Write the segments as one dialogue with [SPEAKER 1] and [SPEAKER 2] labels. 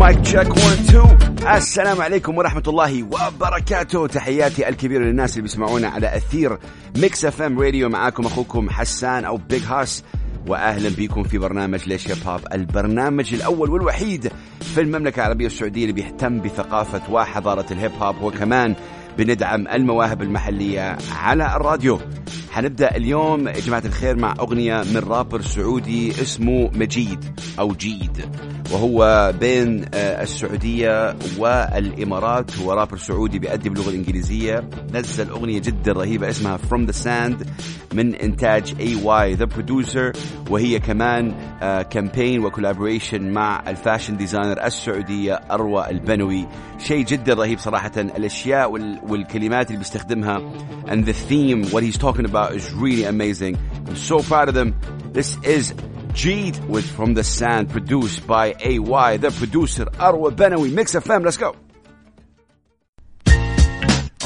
[SPEAKER 1] Mic check 1 2 السلام عليكم ورحمة الله وبركاته. تحياتي الكبيرة للناس اللي بيسمعونا على أثير Mix FM Radio. معاكم أخوكم حسان أو Big Hass واهلا بكم في برنامج ليش هيب هوب البرنامج الأول والوحيد في المملكة العربية السعودية اللي بيهتم بثقافة وحضاره الهيب هوب وكمان بندعم المواهب المحلية على الراديو. حنبدأ اليوم يا جماعة الخير مع أغنية من رابر سعودي اسمه مجيد أو جيد وهو بين آه، السعودية والإمارات. هو رابر سعودي بيأدي باللغة الإنجليزية. نزل أغنية جدا رهيبة اسمها From the Sand من AY the producer وهي كمان campaign و collaboration مع ال fashion designer السعودية أروى البنوي. شيء جدا رهيب صراحة. الأشياء وال- والكلمات اللي بيستخدمها and the theme what he's talking about is really amazing I'm so proud of them this is Jeed with From the Sand produced by AY the producer Arwa Benawi Mix FM let's go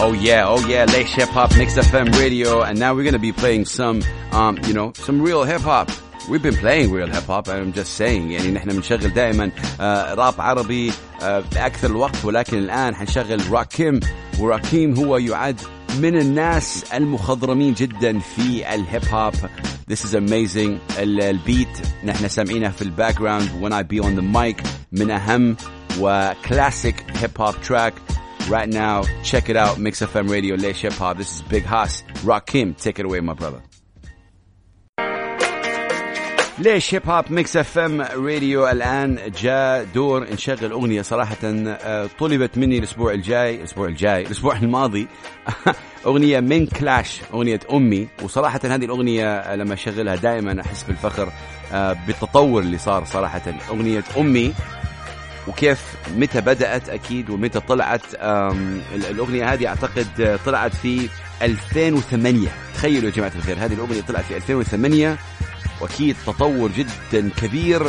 [SPEAKER 1] Oh yeah, oh yeah, Lace Hip Hop Mix FM Radio, and now we're gonna be playing some, um, you know, some real hip hop. We've been playing real hip hop, I'm just saying يعني نحن بنشغل دائما آه راب عربي آه بأكثر الوقت ولكن الآن حنشغل راكيم وراكيم هو يعد من الناس المخضرمين جدا في الهيب هوب This is amazing ال- ال beat نحن سامعينها في ال background when I be on the mic من أهم وكلاسيك هيب هوب track Right now, check it out. Mix FM Radio, ليش هيب هوب. This is Big Hass. Rakim, take it away, my brother. ليش هيب هوب Mix FM Radio الآن جاء دور نشغل أغنية صراحة آه، طلبت مني الأسبوع الجاي الأسبوع الجاي الأسبوع الماضي أغنية من كلاش أغنية أمي. وصراحة هذه الأغنية لما أشغلها دائما أحس بالفخر آه، بالتطور اللي صار صراحة. أغنية أمي وكيف متى بدأت أكيد ومتى طلعت الأغنية هذه أعتقد آه، طلعت في 2008 تخيلوا يا جماعة الخير هذه الأغنية طلعت في 2008 وأكيد تطور جدا كبير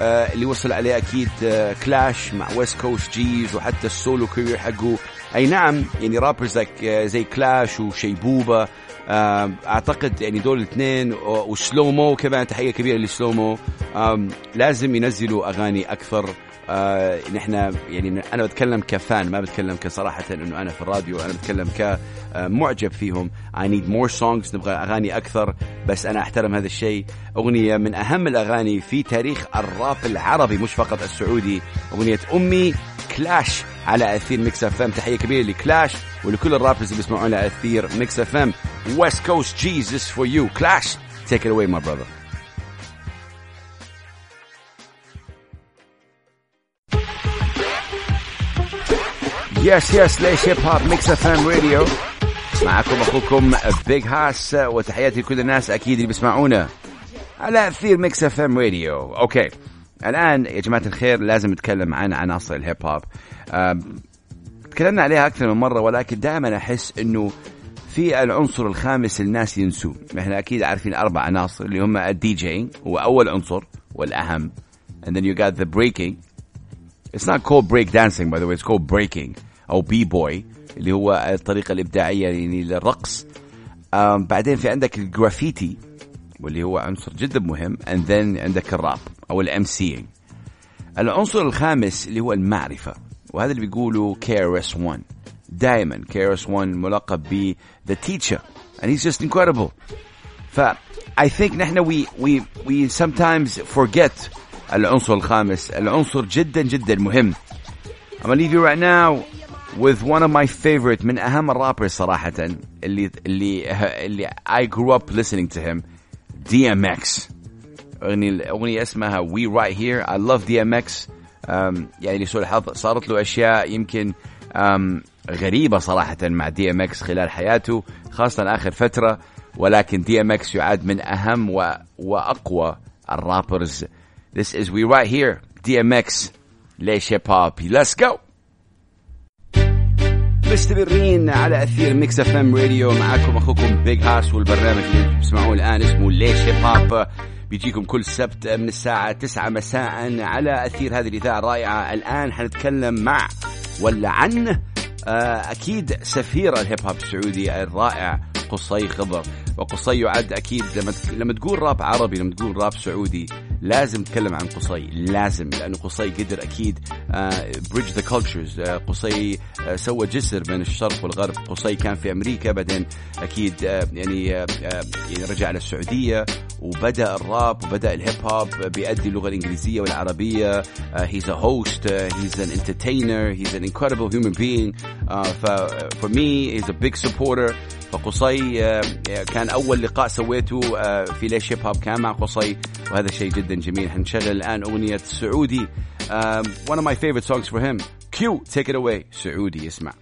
[SPEAKER 1] آه، اللي وصل عليه أكيد آه، كلاش مع West Coast Gz وحتى ال solo career حقه. أي نعم يعني رابرز آه، زي كلاش وشيبوبة آه، أعتقد يعني دول الاثنين وسلومو كمان تحية كبيرة لسلومو. لازم ينزلوا أغاني أكثر. آه نحن يعني أنا بتكلم كفان ما بتكلم كصراحة إنه أنا في الراديو أنا بتكلم كمعجب فيهم. I need more songs نبغى أغاني أكثر بس أنا أحترم هذا الشيء. أغنية من أهم الأغاني في تاريخ الراب العربي مش فقط السعودي. أغنية أمي كلاش. على أثير Mix FM. تحية كبيرة لكلاش ولكل ال rappers اللي بيسمعونا على أثير Mix FM. West Coast Gz this for you كلاش take it away my brother. yes yes ليش هيب هوب Mix FM Radio معكم أخوكم Big Hass وتحياتي لكل الناس أكيد اللي بيسمعونا على أثير Mix FM Radio okay الآن يا جماعة الخير لازم نتكلم عن عناصر الهيب هوب تكلمنا عليها أكثر من مرة ولكن دائما أحس إنه في العنصر الخامس الناس ينسوه إحنا أكيد عارفين أربع عناصر اللي هم الدي جي هو اول عنصر والأهم. And then you got the breaking. It's not called break dancing by the way, it's called breaking أو B-boy اللي هو الطريقة الإبداعية يعني للرقص. بعدين في عندك الجرافيتي. واللي هو عنصر جدا مهم. And then عندك الراب أو ال MCing. العنصر الخامس اللي هو المعرفة. وهذا اللي بيقولوا KRS-One دائما KRS-One ملقب ب the teacher. And he's just incredible. ف I think نحن we we we sometimes forget العنصر الخامس. العنصر جدا جدا مهم. I'm gonna leave you right now with one of my favorite من أهم الرابرز صراحة اللي اللي اللي I grew up listening to him. DMX أغنية الأغنية اسمها We Right Here. I love DMX يعني لسوء الحظ. صارت له أشياء يمكن غريبة صراحة مع DMX خلال حياته خاصة آخر فترة. ولكن DMX يعد من أهم و... وأقوى الرابرز. This is We Right Here. DMX ليش هيب Let's go! مستمرين على أثير Mix FM Radio معاكم أخوكم Big Hass والبرنامج اللي بتسمعوه الآن اسمه ليش هيب هوب بيجيكم كل سبت من الساعة 9 مساء على أثير هذه الإذاعة الرائعة. الآن حنتكلم مع ولا عن آه، أكيد سفير الهيب هوب السعودي الرائع قصي خضر. وقصي يعد أكيد لما لما تقول راب عربي لما تقول راب سعودي لازم نتكلم عن قصي لازم لأنه قصي قدر أكيد bridge the cultures قصي uh, سوى جسر بين الشرق والغرب. قصي كان في أمريكا بعدين أكيد uh, يعني uh, يعني رجع للسعوديه وبدأ الراب وبدأ الهيب هوب بيأدي اللغة الإنجليزية والعربية. he's a host he's an entertainer he's an incredible human being ف for me he's a big supporter فقصي كان أول لقاء سويته في ليش هيب هوب كان مع قصي. وهذا شيء جدا جميل. حنشغل الآن أغنية سعودي. One of my favorite songs for him. Q take it away. سعودي اسمع.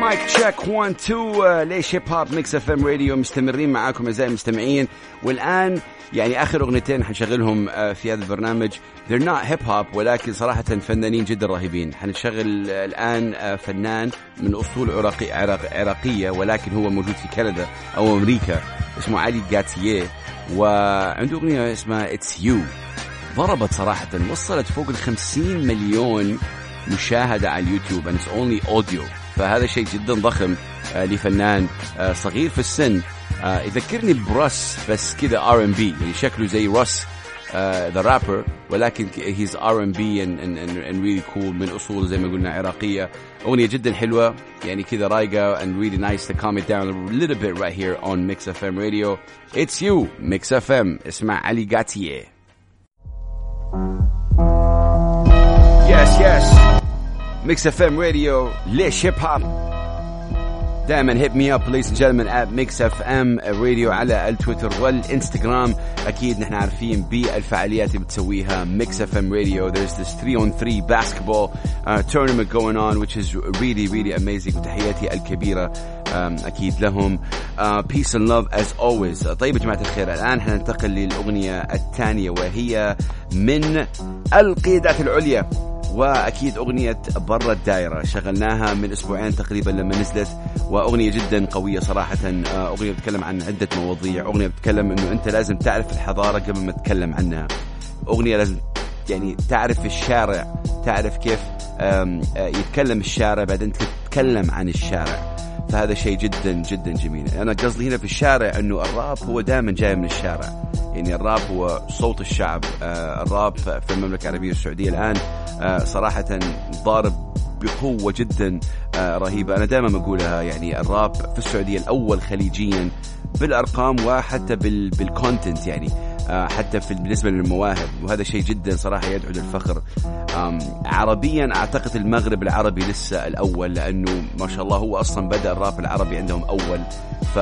[SPEAKER 1] Mic check 1 2 ليش هيب هوب Mix FM Radio مستمرين معاكم أعزائي المستمعين. والآن يعني آخر أغنيتين حنشغلهم في هذا البرنامج. They're not هيب هوب ولكن صراحة فنانين جدا رهيبين. حنشغل الآن فنان من أصول عراقي عراق عراقية ولكن هو موجود في كندا أو أمريكا اسمه علي جاتيه وعنده أغنية اسمها It's You ضربت صراحة وصلت فوق ال 50 مليون مشاهدة على اليوتيوب and it's only audio. فهذا شيء جدا ضخم لفنان صغير في السن. يذكرني ب Russ بس كذا R&B يعني شكله زي Russ the rapper ولكن he's R&B and really cool من اصول زي ما قلنا عراقية. أغنية جدا حلوة يعني كذا رايقة and really nice to calm it down a little bit right here on Mix FM Radio. It's you Mix FM اسمع علي جاتيه Mix FM Radio ليش Hip Hop دائما hit me up ladies and gentlemen at Mix FM Radio على التويتر والإنستغرام. أكيد نحن عارفين بالفعاليات اللي بتسويها Mix FM Radio there's this 3 on 3 basketball uh, tournament going on which is really really amazing. وتحياتي الكبيرة um, أكيد لهم. Uh, peace and love as always. طيب يا جماعة الخير الآن حننتقل للأغنية الثانية وهي من القيادات العليا. وأكيد أغنية برا الدائرة. شغلناها من أسبوعين تقريبا لما نزلت وأغنية جدا قوية صراحة. أغنية بتتكلم عن عدة مواضيع. أغنية بتتكلم إنه أنت لازم تعرف الحضارة قبل ما تتكلم عنها. أغنية لازم يعني تعرف الشارع تعرف كيف يتكلم الشارع بعدين تتكلم عن الشارع. فهذا شيء جدا جدا جميل. أنا قصدي هنا في الشارع إنه الراب هو دائما جاي من الشارع. يعني الراب هو صوت الشعب. الراب في المملكة العربية السعودية الآن صراحة ضارب بقوة جدا رهيبة. أنا دائما بقولها يعني الراب في السعودية الأول خليجيا بالأرقام وحتى بالكونتنت يعني. حتى في بالنسبة للمواهب وهذا شيء جدا صراحة يدعو للفخر. عربيا أعتقد المغرب العربي لسه الأول لأنه ما شاء الله هو أصلا بدأ الراب العربي عندهم أول ف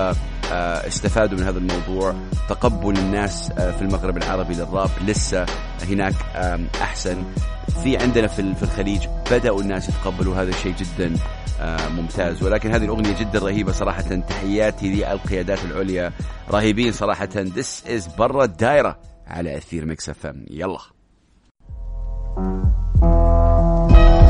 [SPEAKER 1] استفادوا من هذا الموضوع. تقبل الناس في المغرب العربي للراب لسه هناك أحسن. في عندنا في الخليج بدأوا الناس يتقبلوا هذا الشيء جدا ممتاز. ولكن هذه الأغنية جدا رهيبة صراحة تحياتي للقيادات العليا. رهيبين صراحة. This is برا الدائرة على أثير Mix FM يلا.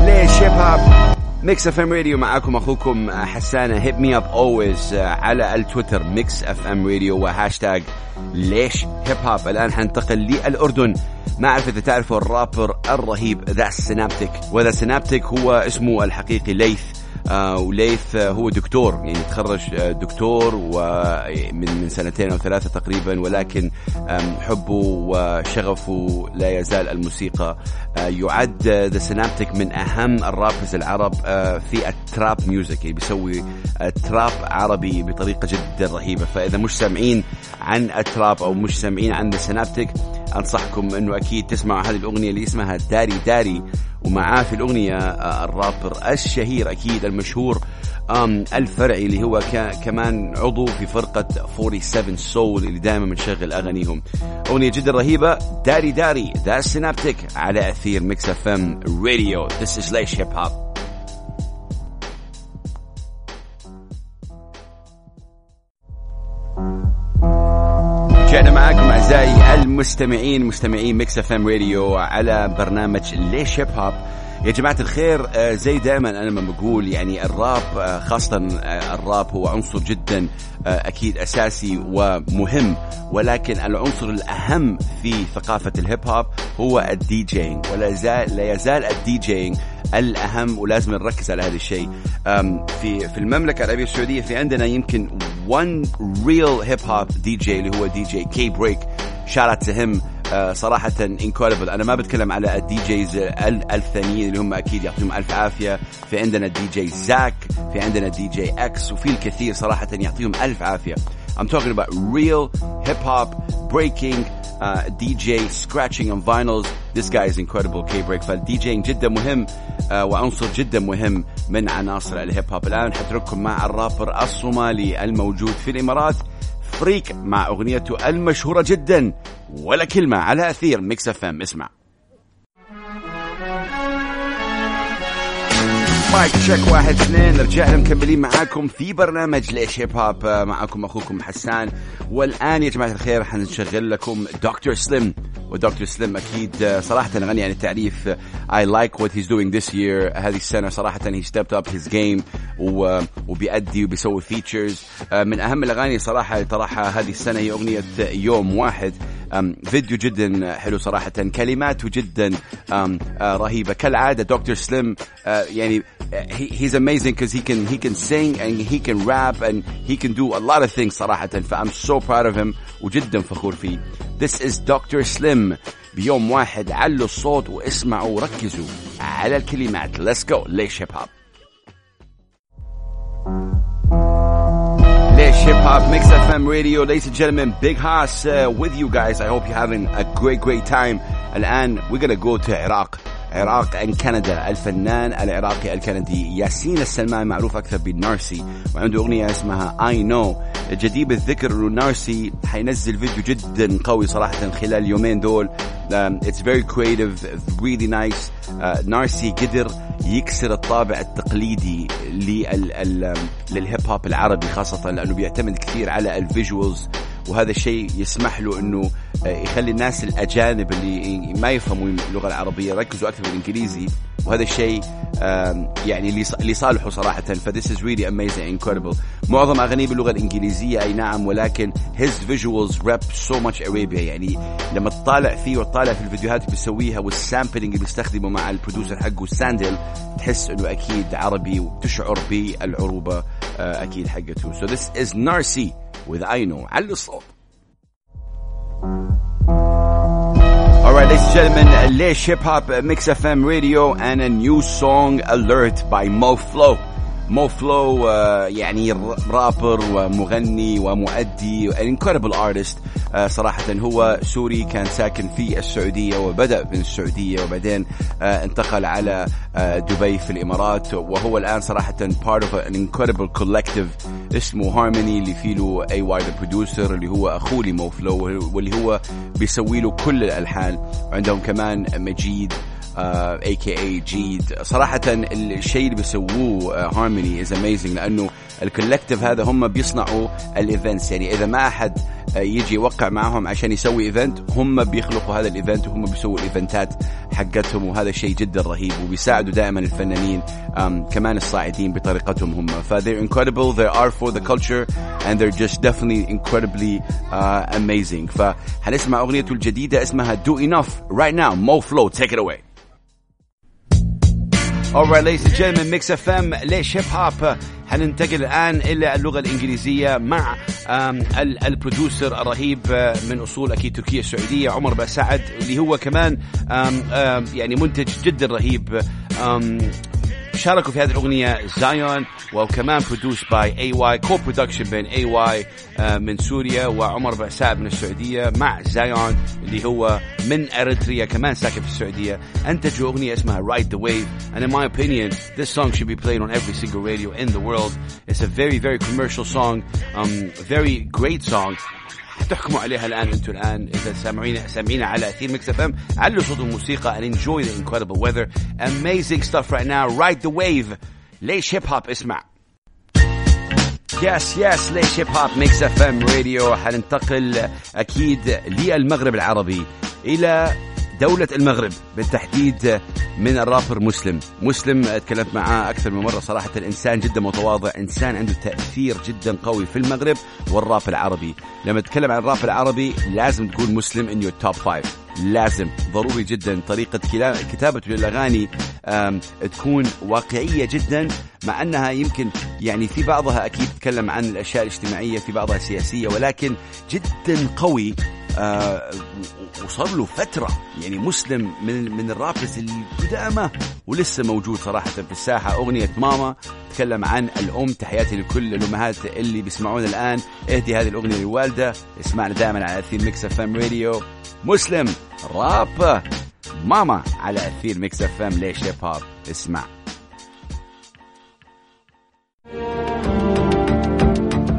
[SPEAKER 1] ليش Hip Hop Mix FM Radio معاكم أخوكم حسانه hit me up always على التويتر. Mix FM Radio وهاشتاج. ليش Hip Hop الآن حننتقل للأردن. ما أعرف إذا تعرفوا الرابر الرهيب The Synaptik و The Synaptik هو اسمه الحقيقي ليث وليث آه هو دكتور يعني تخرج آه دكتور ومن من سنتين أو ثلاثة تقريبا ولكن حبه وشغفه لا يزال الموسيقى. يعد The Synaptik من أهم ال rappers العرب في ال trap music يعني بيسوي trap عربي بطريقة جدا رهيبة. فإذا مش سامعين عن ال trap أو مش سامعين عن The Synaptik أنصحكم أنه أكيد تسمعوا هذه الأغنية اللي اسمها داري داري. ومعاه في الأغنية الرابر الشهير أكيد المشهور الفرعي اللي هو كمان عضو في فرقة 47 سول اللي دائما بنشغل أغانيهم. أغنية جدا رهيبة داري داري The Synaptik على أثير Mix FM Radio. This is ليش Hip Hop رجعنا معاكم أعزائي المستمعين مستمعين Mix FM Radio على برنامج ليش Hip Hop يا جماعة الخير زي دائما أنا ما بقول يعني الراب خاصة الراب هو عنصر جدا أكيد أساسي ومهم ولكن العنصر الأهم في ثقافة ال hip hop هو ال DJing ولا يزال لا يزال ال DJing الأهم ولازم نركز على هذا الشيء. في في المملكة العربية السعودية في عندنا يمكن one real hip hop DJ اللي هو DJ K-Break تهم صراحة incredible أنا ما بتكلم على ال DJs الثانيين اللي هم أكيد يعطيهم ألف عافية. في عندنا الدي جي زاك في عندنا ال DJ X وفي الكثير صراحة يعطيهم ألف عافية. I'm talking about real hip hop breaking uh, DJ scratching on vinyls. This guy is incredible K-Break. فال DJing جدا مهم uh, وعنصر جدا مهم من عناصر ال hip hop. الآن حترككم مع الرابر الصومالي الموجود في الإمارات. فريك مع أغنيته المشهورة جدا ولا كلمة على أثير Mix FM. اسمع. Mic check واحد اثنين رجعنا مكملين معاكم في برنامج ليش Hip Hop معكم أخوكم حسان والآن يا جماعة الخير حنشغل لكم دكتور سليم. ودكتور سليم أكيد صراحة غني عن التعريف I like what he's doing this year. هذه السنة صراحة he stepped up his game وبيأدي وبيسوي فيتشرز من أهم الأغاني صراحة طرحها هذه السنة هي أغنية يوم واحد. فيديو جدا حلو صراحة كلماته جدا رهيبة. كالعادة دكتور سليم يعني he, he's amazing because he can he can sing and he can rap and he can do a lot of things صراحة فأم so proud of him وجدا فخور فيه. This is Dr. Slim بيوم واحد علوا الصوت واسمعوا وركزوا على الكلمات Let's go ليش هيب هوب Lish Hip Hop Mix FM Radio. Ladies and gentlemen, Big Haas uh, with you guys. I hope you're having a great, great time. الآن we're gonna go to Iraq. عراق ان كندا الفنان العراقي الكندي ياسين السلمان معروف أكثر بالنارسي وعنده أغنية اسمها اي نو جدير الذكر انه نارسي حينزل فيديو جدا قوي صراحة خلال اليومين دول. It's very creative really nice Narcy قدر يكسر الطابع التقليدي لل hip hop العربي خاصه لأنه بيعتمد كثير على ال visuals وهذا الشيء يسمح له إنه آه، يخلي الناس الأجانب اللي ما يفهموا اللغة العربية يركزوا أكثر بالانجليزي وهذا الشيء يعني اللي صالحه صراحة. ف this is really amazing incredible معظم اغانيه باللغة الإنجليزية أي نعم ولكن his visuals rep so much Arabia يعني لما تطالع فيه وتطالع في الفيديوهات اللي بيسويها وال sampling اللي بيستخدمه مع ال producer حقه ساندل تحس إنه أكيد عربي وتشعر بالعروبة آه، أكيد حقته. So this is Narcy. with I know على الصوت Alright, ladies and gentlemen, ليش Hip Hop Mix FM Radio and a new song alert by Mo Flow. مو فلو يعني رابر ومغني ومؤدي an incredible artist uh, صراحة هو سوري كان ساكن في السعودية وبدأ من السعودية وبعدين uh, انتقل على uh, دبي في الإمارات. وهو الآن صراحة part of an incredible collective. اسمه Harmony اللي فيه له AY The Producer اللي هو أخوه ل Mo Flow واللي هو بيسوي له كل الألحان. وعندهم كمان مجيد AKA جيد صراحة الشيء اللي بيسووه Harmony is amazing لأنه ال collective هذا هم بيصنعوا ال events يعني إذا ما أحد uh, يجي يوقع معهم عشان يسوي event هم بيخلقوا هذا ال event وهم بيسووا الايفنتات حقتهم وهذا شيء جدا رهيب وبيساعدوا دائما الفنانين كمان الصاعدين بطريقتهم هم. ف they're incredible they are for the culture and they're just definitely incredibly uh, amazing. فهنسمع اغنيته الجديدة اسمها do enough right now Mo Flow take it away. Alright ladies and gentlemen Mix FM ليش Hip Hop حننتقل الآن إلى اللغة الإنجليزية مع ال producer الرهيب من أصول أكيد تركيا السعودية عمر بسعد اللي هو كمان يعني منتج جدا رهيب شاركوا في هذه الأغنية زايون وكمان produced by AY co-production بين AY من سوريا وعمر بعساب من السعودية مع زايون اللي هو من اريتريا كمان ساكن في السعودية انتجوا أغنية اسمها Ride the Wave. And in my opinion this song should be played on every single radio in the world. It's a very very commercial song um, very great song. تحكموا عليها الآن أنتم الآن إذا سامعين سامعين على أثير ميكس اف ام علوا صوت الموسيقى and enjoy the incredible weather. Amazing stuff right now. Ride the wave. ليش هيب هوب اسمع. yes yes ليش هيب هوب ميكس اف ام راديو حننتقل أكيد للمغرب العربي إلى دولة المغرب بالتحديد من الرابر مسلم. مسلم تكلمت معاه أكثر من مرة صراحة. الإنسان جدا متواضع إنسان عنده تأثير جدا قوي في المغرب والراب العربي. لما تتكلم عن الراب العربي لازم تكون مسلم in your top 5 لازم ضروري جدا. طريقة كتابته للأغاني تكون واقعية جدا مع أنها يمكن يعني في بعضها أكيد تتكلم عن الأشياء الاجتماعية في بعضها سياسية ولكن جدا قوي آه وصار له فترة يعني مسلم من من ال rappers القدامى ولسه موجود صراحة في الساحة. أغنية ماما تكلم عن الأم تحياتي لكل الأمهات اللي بيسمعون الآن. اهدي هذه الأغنية للوالدة اسمعنا دائما على أثير ميكس إف إم راديو. مسلم راب ماما على أثير ميكس إف إم. ليش هيب هوب اسمع.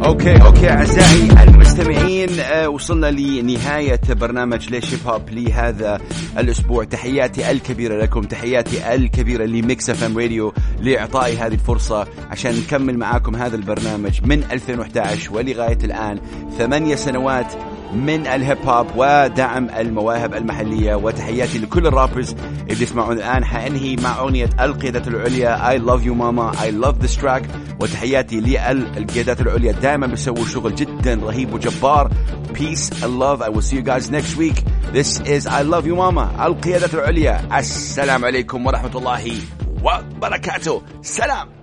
[SPEAKER 1] Okay okay اعزائي المستمعين آه وصلنا لنهاية برنامج ليش هيب هوب لهذا الأسبوع. تحياتي الكبيرة لكم تحياتي الكبيرة لميكس اف ام راديو لإعطائي هذه الفرصة عشان نكمل معاكم هذا البرنامج من 2011 ولغاية الآن. ثمانية سنوات من الهيب هوب ودعم المواهب المحلية وتحياتي لكل ال rappers اللي يسمعون الآن. حأنهي مع أغنية القيادة العليا I love you mama I love this track. وتحياتي للقيادات العليا دائما بيسووا شغل جدا رهيب وجبار. Peace and love. I will see you guys next week. This is I love you mama القيادة العليا. السلام عليكم ورحمة الله وبركاته. سلام.